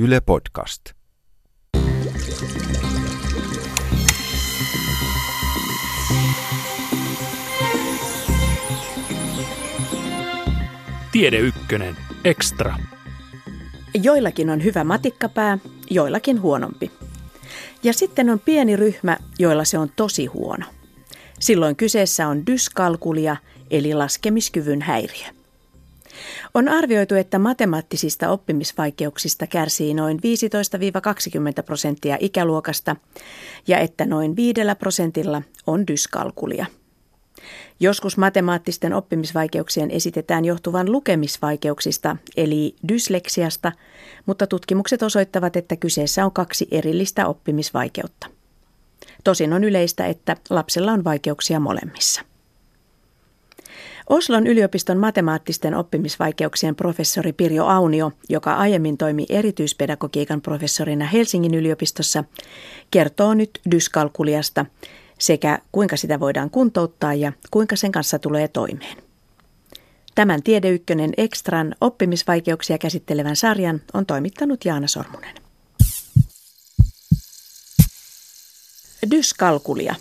Yle Podcast. Tiede Ykkönen, Extra. Joillakin on hyvä matikkapää, joillakin huonompi. Ja sitten on pieni ryhmä, joilla se on tosi huono. Silloin kyseessä on dyskalkulia, eli laskemiskyvyn häiriö. On arvioitu, että matemaattisista oppimisvaikeuksista kärsii noin 15-20 prosenttia ikäluokasta ja että noin 5 prosentilla on dyskalkulia. Joskus matemaattisten oppimisvaikeuksien esitetään johtuvan lukemisvaikeuksista, eli dysleksiasta, mutta tutkimukset osoittavat, että kyseessä on kaksi erillistä oppimisvaikeutta. Tosin on yleistä, että lapsella on vaikeuksia molemmissa. Oslon yliopiston matemaattisten oppimisvaikeuksien professori Pirjo Aunio, joka aiemmin toimi erityispedagogiikan professorina Helsingin yliopistossa, kertoo nyt dyskalkuliasta sekä kuinka sitä voidaan kuntouttaa ja kuinka sen kanssa tulee toimeen. Tämän Tiedeykkönen Extran oppimisvaikeuksia käsittelevän sarjan on toimittanut Jaana Sormunen. Dyskalkulia.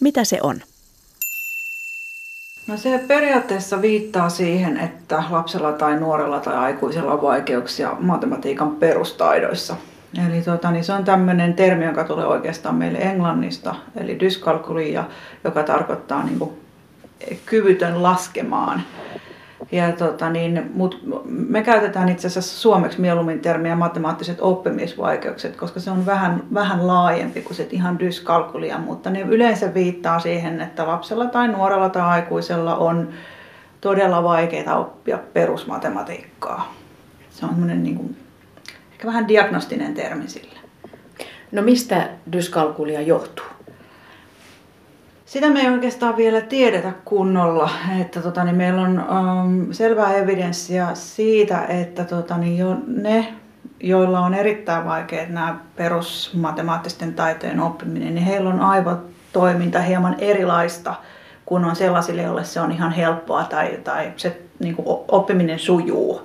Mitä se on? No se periaatteessa viittaa siihen, että lapsella tai nuorella tai aikuisella on vaikeuksia matematiikan perustaidoissa. Eli tota, niin se on tämmöinen termi, joka tulee oikeastaan meille englannista, eli dyskalkulia, joka tarkoittaa niin kuin, kyvytön laskemaan. Ja tota niin, mut me käytetään itse asiassa suomeksi mieluummin termiä matemaattiset oppimisvaikeukset, koska se on vähän, vähän laajempi kuin se ihan dyskalkulia, mutta ne yleensä viittaa siihen, että lapsella tai nuorella tai aikuisella on todella vaikeaa oppia perusmatematiikkaa. Se on niin kuin, ehkä vähän diagnostinen termi sille. No mistä dyskalkulia johtuu? Sitä me ei oikeastaan vielä tiedetä kunnolla, että tota, niin meillä on um, selvää evidenssiä siitä, että tota, niin jo ne, joilla on erittäin vaikeat nämä perusmatemaattisten taitojen oppiminen, niin heillä on aivotoiminta hieman erilaista kuin on sellaisille, joille se on ihan helppoa tai, tai se niin kuin oppiminen sujuu.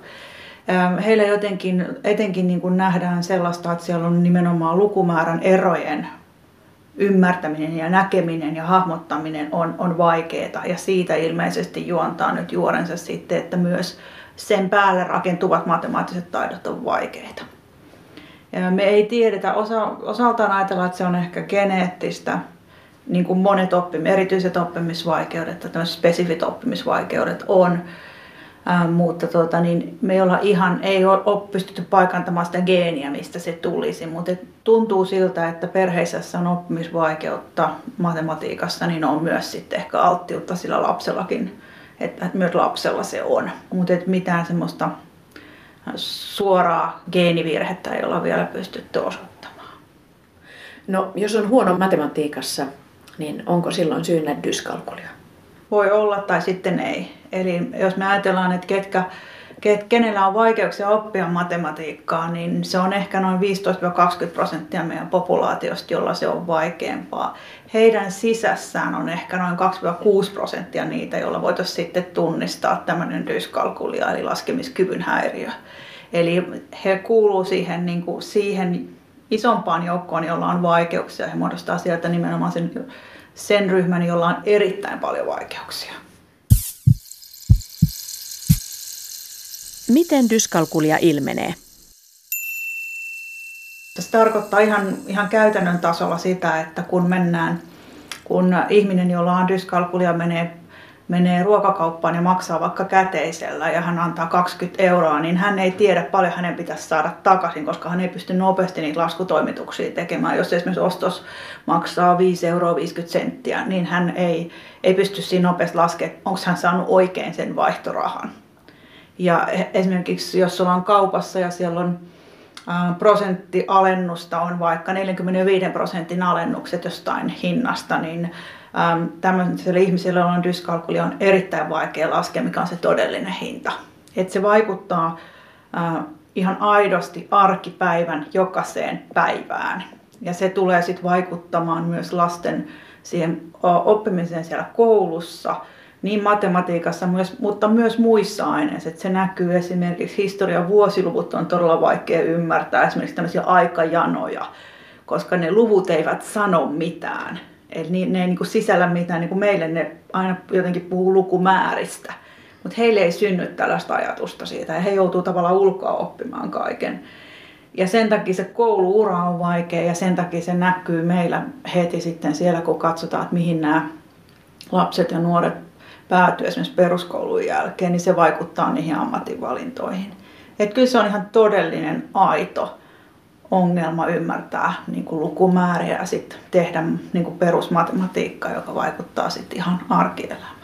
Heillä jotenkin, etenkin niin kuin nähdään sellaista, että siellä on nimenomaan lukumäärän erojen ymmärtäminen ja näkeminen ja hahmottaminen on, on vaikeaa ja siitä ilmeisesti juontaa nyt juorensa sitten, että myös sen päälle rakentuvat matemaattiset taidot on vaikeita. Ja me ei tiedetä, osa, osaltaan ajatellaan, että se on ehkä geneettistä, niin kuin monet oppim, erityiset oppimisvaikeudet tai spesifit oppimisvaikeudet on, Mutta tuota, niin me ei, olla ihan, ei ole, pystytty paikantamaan sitä geeniä, mistä se tulisi, mutta tuntuu siltä, että perheissä on oppimisvaikeutta matematiikassa, niin on myös sitten ehkä alttiutta sillä lapsellakin, että, että myös lapsella se on, mutta mitään semmoista suoraa geenivirhettä ei olla vielä pystytty osoittamaan. No, jos on huono matematiikassa, niin onko silloin syynä dyskalkulia? Voi olla tai sitten ei. Eli jos me ajatellaan, että ketkä, ket, kenellä on vaikeuksia oppia matematiikkaa, niin se on ehkä noin 15-20 prosenttia meidän populaatiosta, jolla se on vaikeampaa. Heidän sisässään on ehkä noin 2-6 prosenttia niitä, joilla voitaisiin sitten tunnistaa tämmöinen dyskalkulia eli laskemiskyvyn häiriö. Eli he kuuluu siihen, niin kuin, siihen isompaan joukkoon, jolla on vaikeuksia. He muodostaa sieltä nimenomaan sen sen ryhmän, jolla on erittäin paljon vaikeuksia. Miten dyskalkulia ilmenee? Se tarkoittaa ihan, ihan käytännön tasolla sitä, että kun mennään, kun ihminen, jolla on dyskalkulia, menee menee ruokakauppaan ja maksaa vaikka käteisellä ja hän antaa 20 euroa, niin hän ei tiedä paljon hänen pitäisi saada takaisin, koska hän ei pysty nopeasti niitä laskutoimituksia tekemään. Jos esimerkiksi ostos maksaa 5 euroa 50 senttiä, niin hän ei, ei pysty siinä nopeasti laskemaan, onko hän saanut oikein sen vaihtorahan. Ja esimerkiksi jos sulla on kaupassa ja siellä on prosenttialennusta on vaikka 45 prosentin alennukset jostain hinnasta, niin ähm, tämmöiselle ihmiselle, jolla on dyskalkulia, on erittäin vaikea laskea, mikä on se todellinen hinta. Et se vaikuttaa äh, ihan aidosti arkipäivän jokaiseen päivään. Ja se tulee sitten vaikuttamaan myös lasten siihen oppimiseen siellä koulussa, niin matematiikassa, myös, mutta myös muissa aineissa. Että se näkyy esimerkiksi historian vuosiluvut on todella vaikea ymmärtää, esimerkiksi tämmöisiä aikajanoja, koska ne luvut eivät sano mitään. Eli ne ei niin sisällä mitään, niin kuin meille ne aina jotenkin puhuu lukumääristä. Mutta heille ei synny tällaista ajatusta siitä ja he joutuu tavallaan ulkoa oppimaan kaiken. Ja sen takia se kouluura on vaikea ja sen takia se näkyy meillä heti sitten siellä, kun katsotaan, että mihin nämä lapset ja nuoret päätyy esimerkiksi peruskoulun jälkeen, niin se vaikuttaa niihin ammatinvalintoihin. Että kyllä se on ihan todellinen aito ongelma ymmärtää niin kuin lukumääriä ja sitten tehdä niin kuin perusmatematiikkaa, joka vaikuttaa sitten ihan arkielämään.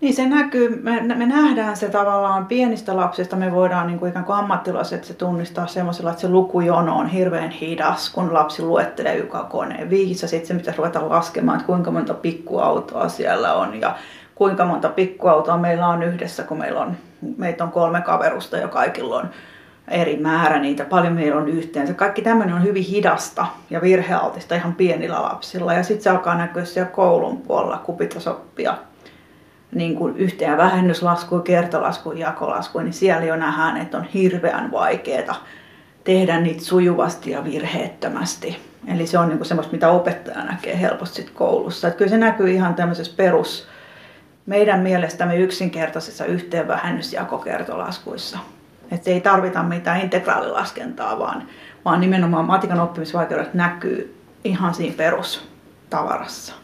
Niin se näkyy, me, me nähdään se tavallaan pienistä lapsista, me voidaan niin kuin ikään kuin ammattilaiset se tunnistaa semmoisella, että se lukujono on hirveän hidas, kun lapsi luettelee joka koneen viisi, sitten se pitäisi ruveta laskemaan, että kuinka monta pikkuautoa siellä on ja kuinka monta pikkuautoa meillä on yhdessä, kun meillä on, meitä on kolme kaverusta ja kaikilla on eri määrä niitä, paljon meillä on yhteensä. Kaikki tämmöinen on hyvin hidasta ja virhealtista ihan pienillä lapsilla. Ja sitten se alkaa näkyä siellä koulun puolella, kun pitäisi oppia niin kuin yhteen- ja vähennyslaskuja, kertolaskuja, jakolaskuja, niin siellä jo nähdään, että on hirveän vaikeaa tehdä niitä sujuvasti ja virheettömästi. Eli se on niin kuin semmoista, mitä opettaja näkee helposti sit koulussa. Että kyllä se näkyy ihan tämmöisessä perus, meidän mielestämme yhteen- vähennysjakokertolaskuissa. Että ei tarvita mitään integraalilaskentaa, vaan, vaan nimenomaan matikan oppimisvaikeudet näkyy ihan siinä perustavarassa.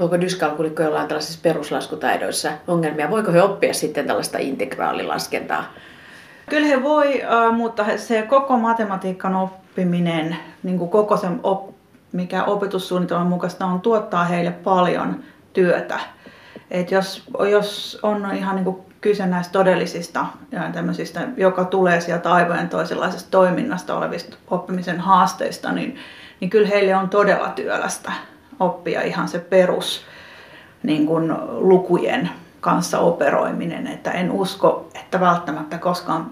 Voiko dyskalkulikko jollain tällaisissa peruslaskutaidoissa ongelmia? Voiko he oppia sitten tällaista integraalilaskentaa? Kyllä he voi, mutta se koko matematiikan oppiminen, niin kuin koko sen op, mikä opetussuunnitelman mukaista on, tuottaa heille paljon työtä. Et jos, jos on ihan niin kuin kyse näistä todellisista tämmöisistä, joka tulee sieltä aivojen toisenlaisesta toiminnasta olevista oppimisen haasteista, niin, niin kyllä heille on todella työlästä oppia ihan se perus niin kuin lukujen kanssa operoiminen. Että en usko, että välttämättä koskaan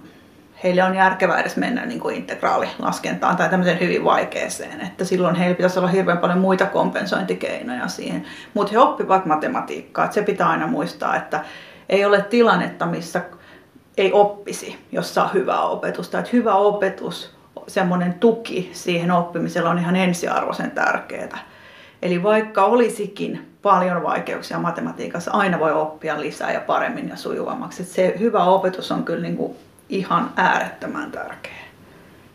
heille on järkevää edes mennä niin kuin integraalilaskentaan tai tämmöiseen hyvin vaikeeseen. Että silloin heillä pitäisi olla hirveän paljon muita kompensointikeinoja siihen. Mutta he oppivat matematiikkaa. Että se pitää aina muistaa, että ei ole tilannetta, missä ei oppisi, jos saa hyvää opetusta. Että hyvä opetus, semmoinen tuki siihen oppimiselle on ihan ensiarvoisen tärkeää. Eli vaikka olisikin paljon vaikeuksia matematiikassa, aina voi oppia lisää ja paremmin ja sujuvammaksi. Että se hyvä opetus on kyllä niin kuin ihan äärettömän tärkeä.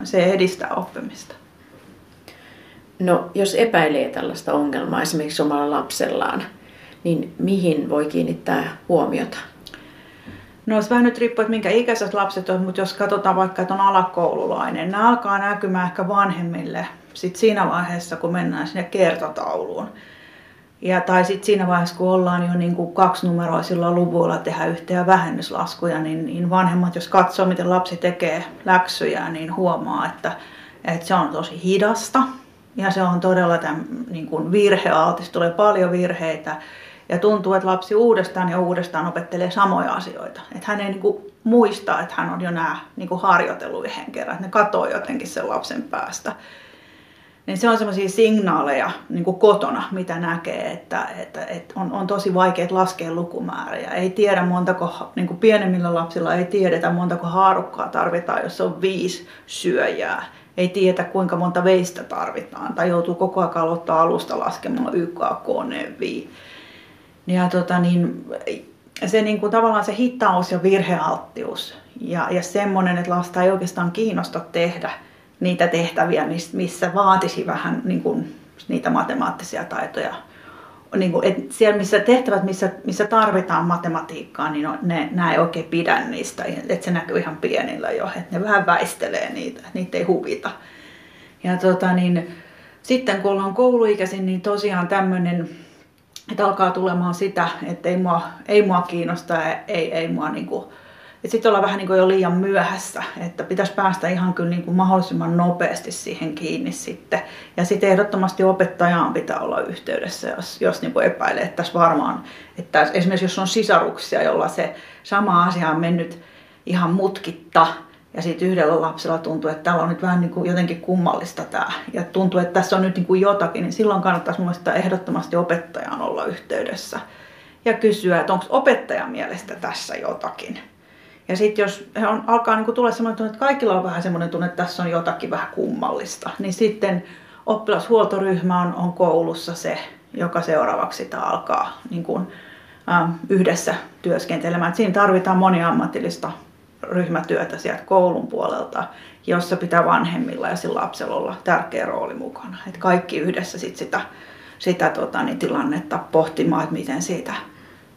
Se edistää oppimista. No, jos epäilee tällaista ongelmaa esimerkiksi omalla lapsellaan, niin mihin voi kiinnittää huomiota? No se vähän nyt riippuu, että minkä ikäiset lapset on, mutta jos katsotaan vaikka, että on alakoululainen, nämä alkaa näkymään ehkä vanhemmille sit siinä vaiheessa, kun mennään sinne kertotauluun. Ja, tai sitten siinä vaiheessa, kun ollaan jo niin kuin kaksinumeroisilla luvuilla tehdä yhteen vähennyslaskuja, niin, niin vanhemmat, jos katsoo, miten lapsi tekee läksyjä, niin huomaa, että, että se on tosi hidasta. Ja se on todella tämän, niin kuin virhealtis, tulee paljon virheitä. Ja tuntuu, että lapsi uudestaan ja uudestaan opettelee samoja asioita. Että hän ei niin kuin muista, että hän on jo nämä niin kuin harjoitellut yhden kerran. Että ne katoo jotenkin sen lapsen päästä niin se on semmoisia signaaleja niin kuin kotona, mitä näkee, että, että, että on, on tosi vaikea laskea lukumääriä. Ei tiedä montako, niin kuin pienemmillä lapsilla ei tiedetä montako haarukkaa tarvitaan, jos on viisi syöjää. Ei tiedä kuinka monta veistä tarvitaan tai joutuu koko ajan aloittaa alusta laskemaan YKK vii. Ja tota, niin, se niin kuin, tavallaan se hitaus ja virhealttius ja, ja semmoinen, että lasta ei oikeastaan kiinnosta tehdä – niitä tehtäviä, missä vaatisi vähän niin kuin, niitä matemaattisia taitoja. Niin kuin, et siellä missä tehtävät, missä, missä tarvitaan matematiikkaa, niin ne, nämä ei oikein pidä niistä. Että se näkyy ihan pienillä jo, että ne vähän väistelee niitä, niitä ei huvita. Ja tota, niin, sitten kun ollaan kouluikäisin, niin tosiaan tämmöinen, että alkaa tulemaan sitä, että ei mua, ei mua kiinnosta, ei, ei mua niin kuin, sitten ollaan vähän niin kuin jo liian myöhässä, että pitäisi päästä ihan kyllä niin kuin mahdollisimman nopeasti siihen kiinni sitten. Ja sitten ehdottomasti opettajaan pitää olla yhteydessä, jos, jos niin kuin epäilee, että tässä varmaan, että esimerkiksi jos on sisaruksia, jolla se sama asia on mennyt ihan mutkitta, ja sitten yhdellä lapsella tuntuu, että täällä on nyt vähän niin kuin jotenkin kummallista tämä, ja tuntuu, että tässä on nyt niin kuin jotakin, niin silloin kannattaisi mielestäni ehdottomasti opettajaan olla yhteydessä ja kysyä, että onko opettajan mielestä tässä jotakin. Ja sitten jos he on, alkaa niin tulla sellainen tunne, että kaikilla on vähän sellainen tunne, että tässä on jotakin vähän kummallista, niin sitten oppilashuoltoryhmä on, on koulussa se, joka seuraavaksi sitä alkaa niin kuin, äh, yhdessä työskentelemään. siinä tarvitaan moniammatillista ryhmätyötä sieltä koulun puolelta, jossa pitää vanhemmilla ja sillä lapsella olla tärkeä rooli mukana. Et kaikki yhdessä sit sitä, sitä tota, niin tilannetta pohtimaan, että miten siitä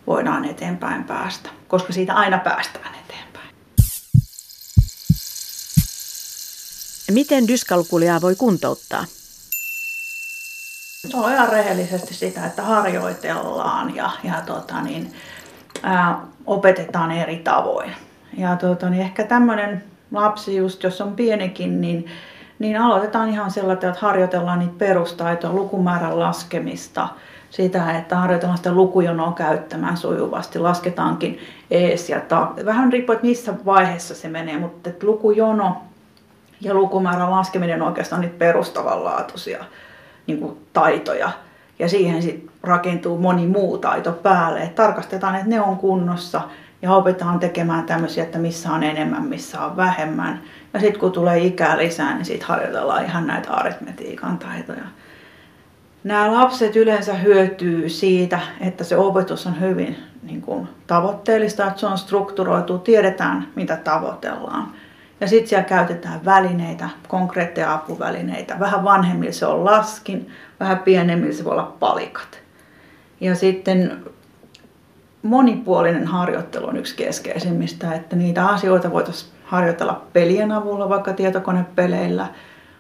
voidaan eteenpäin päästä, koska siitä aina päästään eteenpäin. Miten dyskalkuliaa voi kuntouttaa? Se on ihan rehellisesti sitä, että harjoitellaan ja, ja tota niin, ää, opetetaan eri tavoin. Ja tota, niin ehkä tämmöinen lapsi, just jos on pienikin, niin, niin aloitetaan ihan sellaista, että harjoitellaan niitä perustaitoja, lukumäärän laskemista, sitä, että harjoitellaan sitä lukujonoa käyttämään sujuvasti, lasketaankin ees ja ta. Vähän riippuu, että missä vaiheessa se menee, mutta että lukujono ja lukumäärän laskeminen on oikeastaan niitä perustavanlaatuisia niin kuin taitoja. Ja siihen sitten rakentuu moni muu taito päälle. Et tarkastetaan, että ne on kunnossa ja opetaan tekemään tämmöisiä, että missä on enemmän, missä on vähemmän. Ja sitten kun tulee ikää lisää, niin sitten harjoitellaan ihan näitä aritmetiikan taitoja. Nämä lapset yleensä hyötyy siitä, että se opetus on hyvin niin kuin, tavoitteellista, että se on strukturoitu, tiedetään mitä tavoitellaan. Ja sitten siellä käytetään välineitä, konkreetteja apuvälineitä. Vähän vanhemmilla se on laskin, vähän pienemmillä se voi olla palikat. Ja sitten monipuolinen harjoittelu on yksi keskeisimmistä, että niitä asioita voitaisiin harjoitella pelien avulla, vaikka tietokonepeleillä,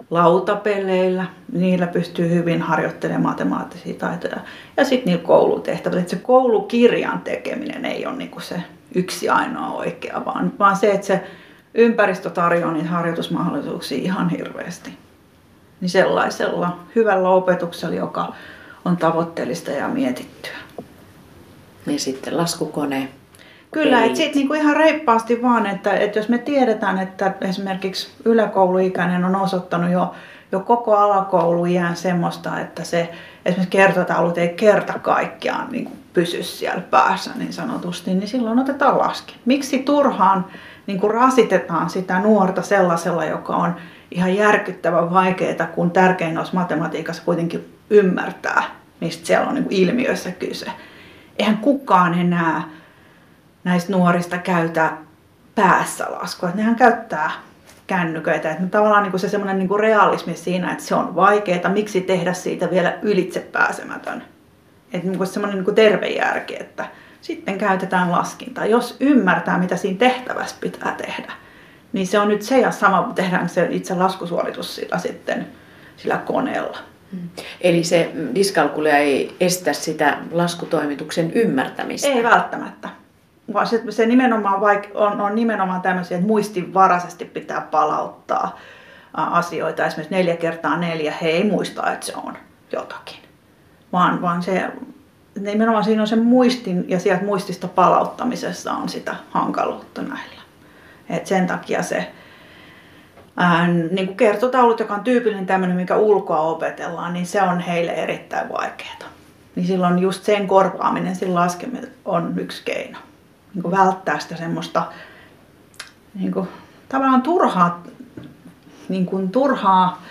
lautapeleillä. Niillä pystyy hyvin harjoittelemaan matemaattisia taitoja. Ja sitten niillä koulutehtävillä. Että se koulukirjan tekeminen ei ole niinku se yksi ainoa oikea, vaan, vaan se, että se ympäristö tarjoaa niitä harjoitusmahdollisuuksia ihan hirveästi. Niin sellaisella hyvällä opetuksella, joka on tavoitteellista ja mietittyä. Ja sitten laskukone. Kyllä, että sitten niinku ihan reippaasti vaan, että, että jos me tiedetään, että esimerkiksi yläkouluikäinen on osoittanut jo, jo koko alakouluiän semmoista, että se esimerkiksi kertotaulut ei kerta kaikkiaan niin pysy siellä päässä niin sanotusti, niin silloin otetaan laskin. Miksi turhaan niin kuin rasitetaan sitä nuorta sellaisella, joka on ihan järkyttävän vaikeaa, kun tärkein olisi matematiikassa kuitenkin ymmärtää, mistä siellä on niin kuin ilmiöissä kyse. Eihän kukaan enää näistä nuorista käytä päässä laskua. Että nehän käyttää kännyköitä. Että tavallaan niin kuin se semmoinen niin realismi siinä, että se on vaikeaa, miksi tehdä siitä vielä ylitse pääsemätön. Että niin semmoinen niin terve järki, että sitten käytetään laskintaa. Jos ymmärtää, mitä siinä tehtävässä pitää tehdä, niin se on nyt se ja sama, tehdään se itse laskusuoritus sillä sitten sillä koneella. Mm. Eli se diskalkulia ei estä sitä laskutoimituksen ymmärtämistä? Ei välttämättä. Vaan se, se nimenomaan vaik- on, on nimenomaan tämmöisiä, että muistinvaraisesti pitää palauttaa asioita. Esimerkiksi neljä kertaa neljä, he ei muista, että se on jotakin. Vaan, vaan se nimenomaan siinä on se muistin ja sieltä muistista palauttamisessa on sitä hankaluutta näillä. Et sen takia se ää, niin kuin kertotaulut, joka on tyypillinen tämmöinen, mikä ulkoa opetellaan, niin se on heille erittäin vaikeaa. Niin silloin just sen korvaaminen, sen laskeminen on yksi keino. Niin kuin välttää sitä semmoista niin kuin, tavallaan turhaa, niin kuin, turhaa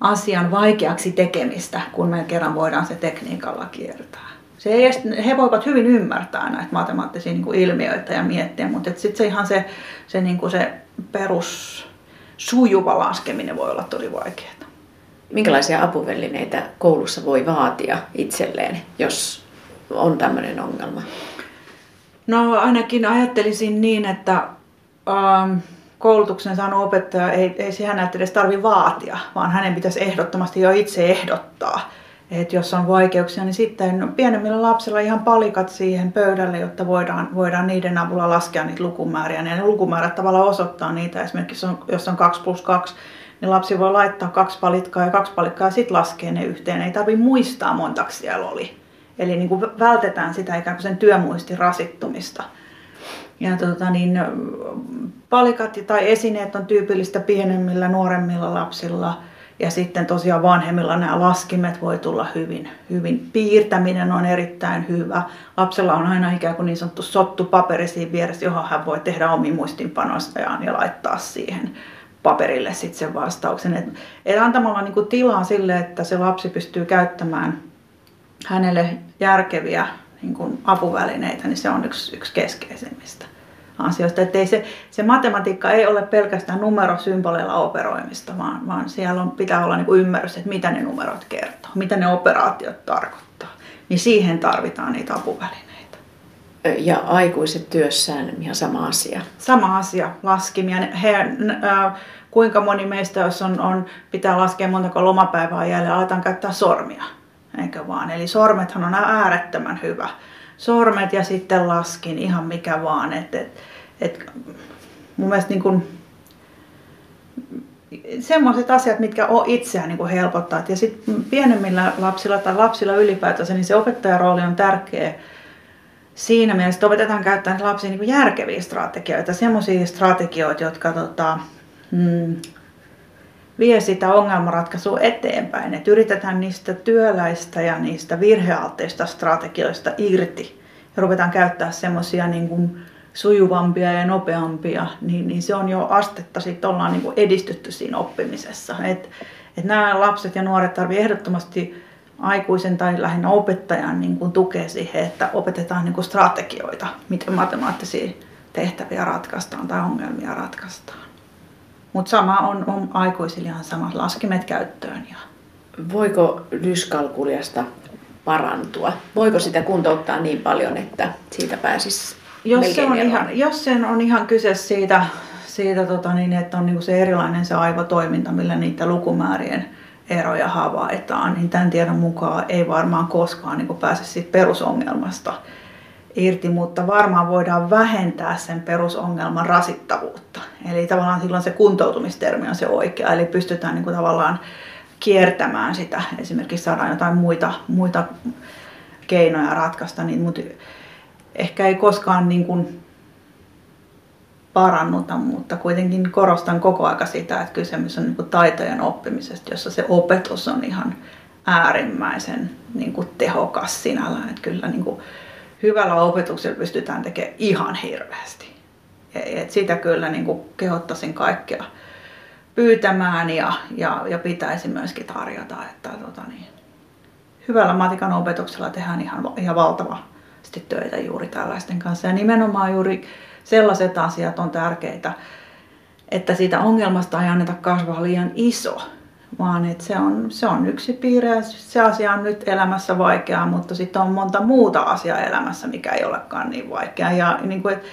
asian vaikeaksi tekemistä, kun me kerran voidaan se tekniikalla kiertää se ei, he voivat hyvin ymmärtää näitä matemaattisia niin kuin ilmiöitä ja miettiä, mutta sitten se ihan se, se, niin kuin se perus sujuva laskeminen voi olla tosi vaikeaa. Minkälaisia apuvälineitä koulussa voi vaatia itselleen, jos on tämmöinen ongelma? No ainakin ajattelisin niin, että ähm, koulutuksen saanut opettaja ei, ei näitä edes tarvitse vaatia, vaan hänen pitäisi ehdottomasti jo itse ehdottaa että jos on vaikeuksia, niin sitten pienemmillä lapsilla ihan palikat siihen pöydälle, jotta voidaan, voidaan niiden avulla laskea niitä lukumääriä. Ne lukumäärät tavallaan osoittaa niitä. Esimerkiksi jos on 2 plus 2, niin lapsi voi laittaa kaksi palikkaa ja kaksi palikkaa ja sitten laskee ne yhteen. Ei tarvitse muistaa montaksi siellä oli. Eli niin kuin vältetään sitä ikään kuin sen työmuistin rasittumista. Ja tota niin, palikat tai esineet on tyypillistä pienemmillä, nuoremmilla lapsilla – Ja sitten tosiaan vanhemmilla nämä laskimet voi tulla hyvin, hyvin. Piirtäminen on erittäin hyvä. Lapsella on aina ikään kuin niin sanottu sottu paperi siinä vieressä, johon hän voi tehdä omi muistinpanostajaan ja laittaa siihen paperille sitten sen vastauksen. Et, et antamalla niinku tilaa sille, että se lapsi pystyy käyttämään hänelle järkeviä niinku apuvälineitä, niin se on yksi, yksi keskeisimmistä asioista. Että ei se, se matematiikka ei ole pelkästään numerosymboleilla operoimista, vaan, vaan siellä on, pitää olla niin kuin ymmärrys, että mitä ne numerot kertoo, mitä ne operaatiot tarkoittaa. Niin siihen tarvitaan niitä apuvälineitä. Ja aikuiset työssään ihan sama asia. Sama asia, laskimia. He, äh, kuinka moni meistä, jos on, on, pitää laskea montako lomapäivää jäljellä, aletaan käyttää sormia. Eikö vaan? Eli sormethan on äärettömän hyvä sormet ja sitten laskin ihan mikä vaan. Et, et, et, mun mielestä niin kun, semmoiset asiat, mitkä on itseään niin helpottaa. Ja sitten pienemmillä lapsilla tai lapsilla ylipäätänsä, niin se opettajarooli on tärkeä siinä mielessä, että opetetaan käyttämään lapsiin niin järkeviä strategioita, semmoisia strategioita, jotka tota, mm, vie sitä ongelmanratkaisua eteenpäin. Että yritetään niistä työläistä ja niistä virhealteista strategioista irti ja ruvetaan käyttää semmoisia niin sujuvampia ja nopeampia, niin, niin se on jo astetta, sitten ollaan niin kuin edistytty siinä oppimisessa. Et, et nämä lapset ja nuoret tarvitsevat ehdottomasti aikuisen tai lähinnä opettajan niin kuin tukea siihen, että opetetaan niin kuin strategioita, miten matemaattisia tehtäviä ratkaistaan tai ongelmia ratkaistaan. Mutta sama on, on aikuisilla ihan sama laskimet käyttöön. Ja... Voiko dyskalkuliasta parantua? Voiko sitä kuntouttaa niin paljon, että siitä pääsisi jos se, on ihan, jos sen on ihan kyse siitä, siitä tota niin, että on niin se erilainen se aivotoiminta, millä niitä lukumäärien eroja havaitaan, niin tämän tiedon mukaan ei varmaan koskaan niin pääse siitä perusongelmasta irti, mutta varmaan voidaan vähentää sen perusongelman rasittavuutta. Eli tavallaan silloin se kuntoutumistermi on se oikea, eli pystytään niin kuin tavallaan kiertämään sitä, esimerkiksi saadaan jotain muita, muita keinoja ratkaista, niin, mutta ehkä ei koskaan niin kuin parannuta, mutta kuitenkin korostan koko aika sitä, että kysymys on niin kuin taitojen oppimisesta, jossa se opetus on ihan äärimmäisen niin kuin tehokas sinällään. Että kyllä niin kuin hyvällä opetuksella pystytään tekemään ihan hirveästi. Et sitä kyllä niin kuin kehottaisin kaikkea pyytämään ja, ja, ja pitäisi myöskin tarjota. Että, tota niin, hyvällä matikan opetuksella tehdään ihan, ihan valtavasti töitä juuri tällaisten kanssa. Ja nimenomaan juuri sellaiset asiat on tärkeitä, että siitä ongelmasta ei anneta kasvaa liian iso, vaan että se on, se on yksi piirre ja se asia on nyt elämässä vaikeaa, mutta sitten on monta muuta asiaa elämässä, mikä ei olekaan niin vaikeaa. Ja niin kuin, että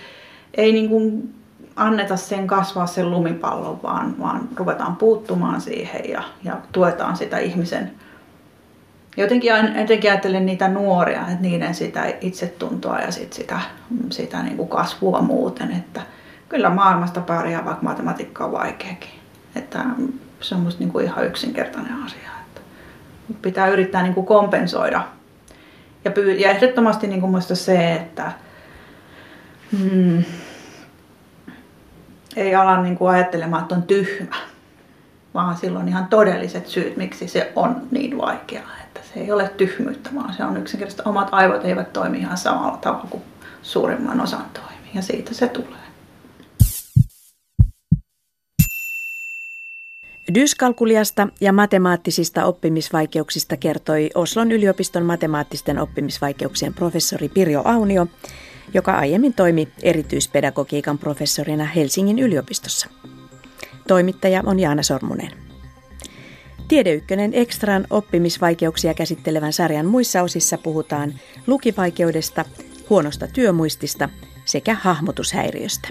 ei niin kuin anneta sen kasvaa sen lumipallon, vaan, vaan ruvetaan puuttumaan siihen ja, ja tuetaan sitä ihmisen. Jotenkin jotenkin ajattelen niitä nuoria, että niiden sitä itsetuntoa ja sit sitä, sitä niin kuin kasvua muuten, että kyllä maailmasta pärjää, vaikka matematiikka on vaikeakin. Että se on musta niin kuin ihan yksinkertainen asia. Että pitää yrittää niin kuin kompensoida. Ja, pyy- ja ehdottomasti niin kuin muista se, että hmm, ei ala niin kuin ajattelemaan, että on tyhmä, vaan silloin ihan todelliset syyt, miksi se on niin vaikeaa. Että se ei ole tyhmyyttä, vaan se on yksinkertaisesti omat aivot eivät toimi ihan samalla tavalla kuin suurimman osan toimii. Ja siitä se tulee. Dyskalkuliasta ja matemaattisista oppimisvaikeuksista kertoi Oslon yliopiston matemaattisten oppimisvaikeuksien professori Pirjo Aunio, joka aiemmin toimi erityispedagogiikan professorina Helsingin yliopistossa. Toimittaja on Jaana Sormunen. Tiedeykkönen Ekstran oppimisvaikeuksia käsittelevän sarjan muissa osissa puhutaan lukivaikeudesta, huonosta työmuistista sekä hahmotushäiriöstä.